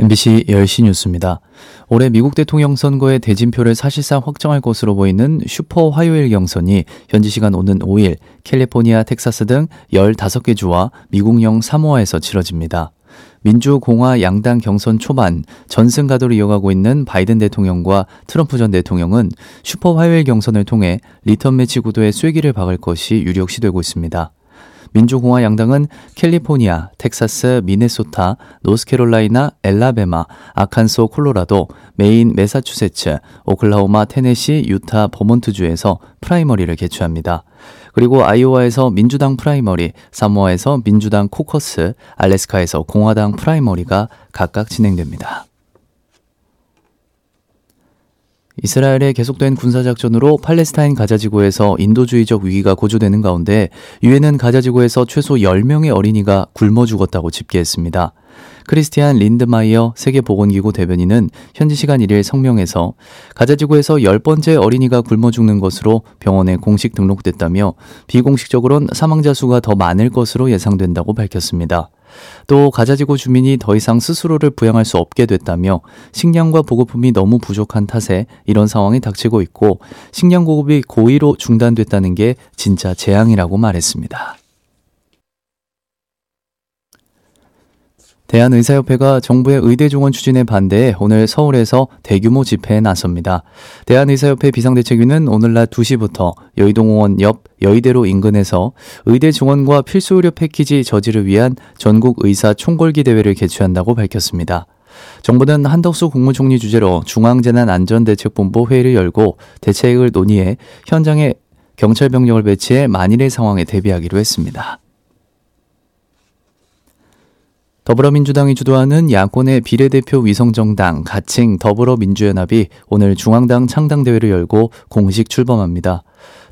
MBC 10시 뉴스입니다. 올해 미국 대통령 선거의 대진표를 사실상 확정할 것으로 보이는 슈퍼 화요일 경선이 현지 시간 오는 5일 캘리포니아, 텍사스 등 15개 주와 미국령 사모아에서 치러집니다. 민주, 공화, 양당 경선 초반 전승 가도를 이어가고 있는 바이든 대통령과 트럼프 전 대통령은 슈퍼 화요일 경선을 통해 리턴 매치 구도에 쐐기를 박을 것이 유력시되고 있습니다. 민주공화 양당은 캘리포니아, 텍사스, 미네소타, 노스캐롤라이나, 앨라배마, 아칸소, 콜로라도, 메인, 매사추세츠, 오클라호마, 테네시, 유타, 버몬트주에서 프라이머리를 개최합니다. 그리고 아이오와에서 민주당 프라이머리, 사모아에서 민주당 코커스, 알래스카에서 공화당 프라이머리가 각각 진행됩니다. 이스라엘의 계속된 군사작전으로 팔레스타인 가자지구에서 인도주의적 위기가 고조되는 가운데 유엔은 가자지구에서 최소 10명의 어린이가 굶어 죽었다고 집계했습니다. 크리스티안 린드마이어 세계보건기구 대변인은 현지 시간 1일 성명에서 가자지구에서 10번째 어린이가 굶어 죽는 것으로 병원에 공식 등록됐다며 비공식적으론 사망자 수가 더 많을 것으로 예상된다고 밝혔습니다. 또 가자지구 주민이 더 이상 스스로를 부양할 수 없게 됐다며 식량과 보급품이 너무 부족한 탓에 이런 상황이 닥치고 있고 식량 공급이 고의로 중단됐다는 게 진짜 재앙이라고 말했습니다. 대한의사협회가 정부의 의대 종원 추진에 반대해 오늘 서울에서 대규모 집회에 나섭니다. 대한의사협회 비상대책위는 오늘 낮 2시부터 여의동공원 옆 여의대로 인근에서 의대 종원과 필수 의료 패키지 저지를 위한 전국 의사 총궐기 대회를 개최한다고 밝혔습니다. 정부는 한덕수 국무총리 주재로 중앙재난안전대책본부 회의를 열고 대책을 논의해 현장에 경찰 병력을 배치해 만일의 상황에 대비하기로 했습니다. 더불어민주당이 주도하는 야권의 비례대표 위성정당 가칭 더불어민주연합이 오늘 중앙당 창당대회를 열고 공식 출범합니다.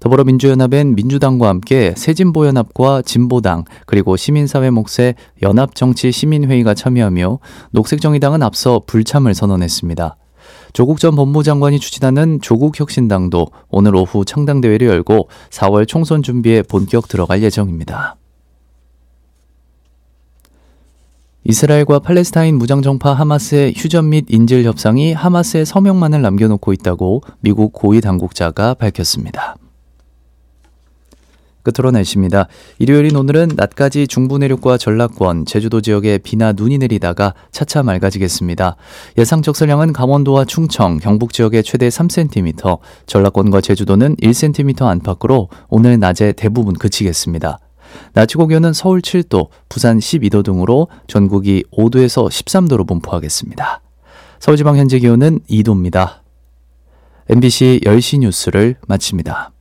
더불어민주연합엔 민주당과 함께 새진보연합과 진보당 그리고 시민사회 몫의 연합정치시민회의가 참여하며 녹색정의당은 앞서 불참을 선언했습니다. 조국 전 법무장관이 추진하는 조국혁신당도 오늘 오후 창당대회를 열고 4월 총선 준비에 본격 들어갈 예정입니다. 이스라엘과 팔레스타인 무장정파 하마스의 휴전 및 인질 협상이 하마스의 서명만을 남겨놓고 있다고 미국 고위 당국자가 밝혔습니다. 끝으로 날씨입니다. 일요일인 오늘은 낮까지 중부 내륙과 전라권, 제주도 지역에 비나 눈이 내리다가 차차 맑아지겠습니다. 예상 적설량은 강원도와 충청, 경북 지역에 최대 3cm, 전라권과 제주도는 1cm 안팎으로 오늘 낮에 대부분 그치겠습니다. 낮 최고 기온은 서울 7도, 부산 12도 등으로 전국이 5도에서 13도로 분포하겠습니다. 서울지방 현재 기온은 2도입니다. MBC 10시 뉴스를 마칩니다.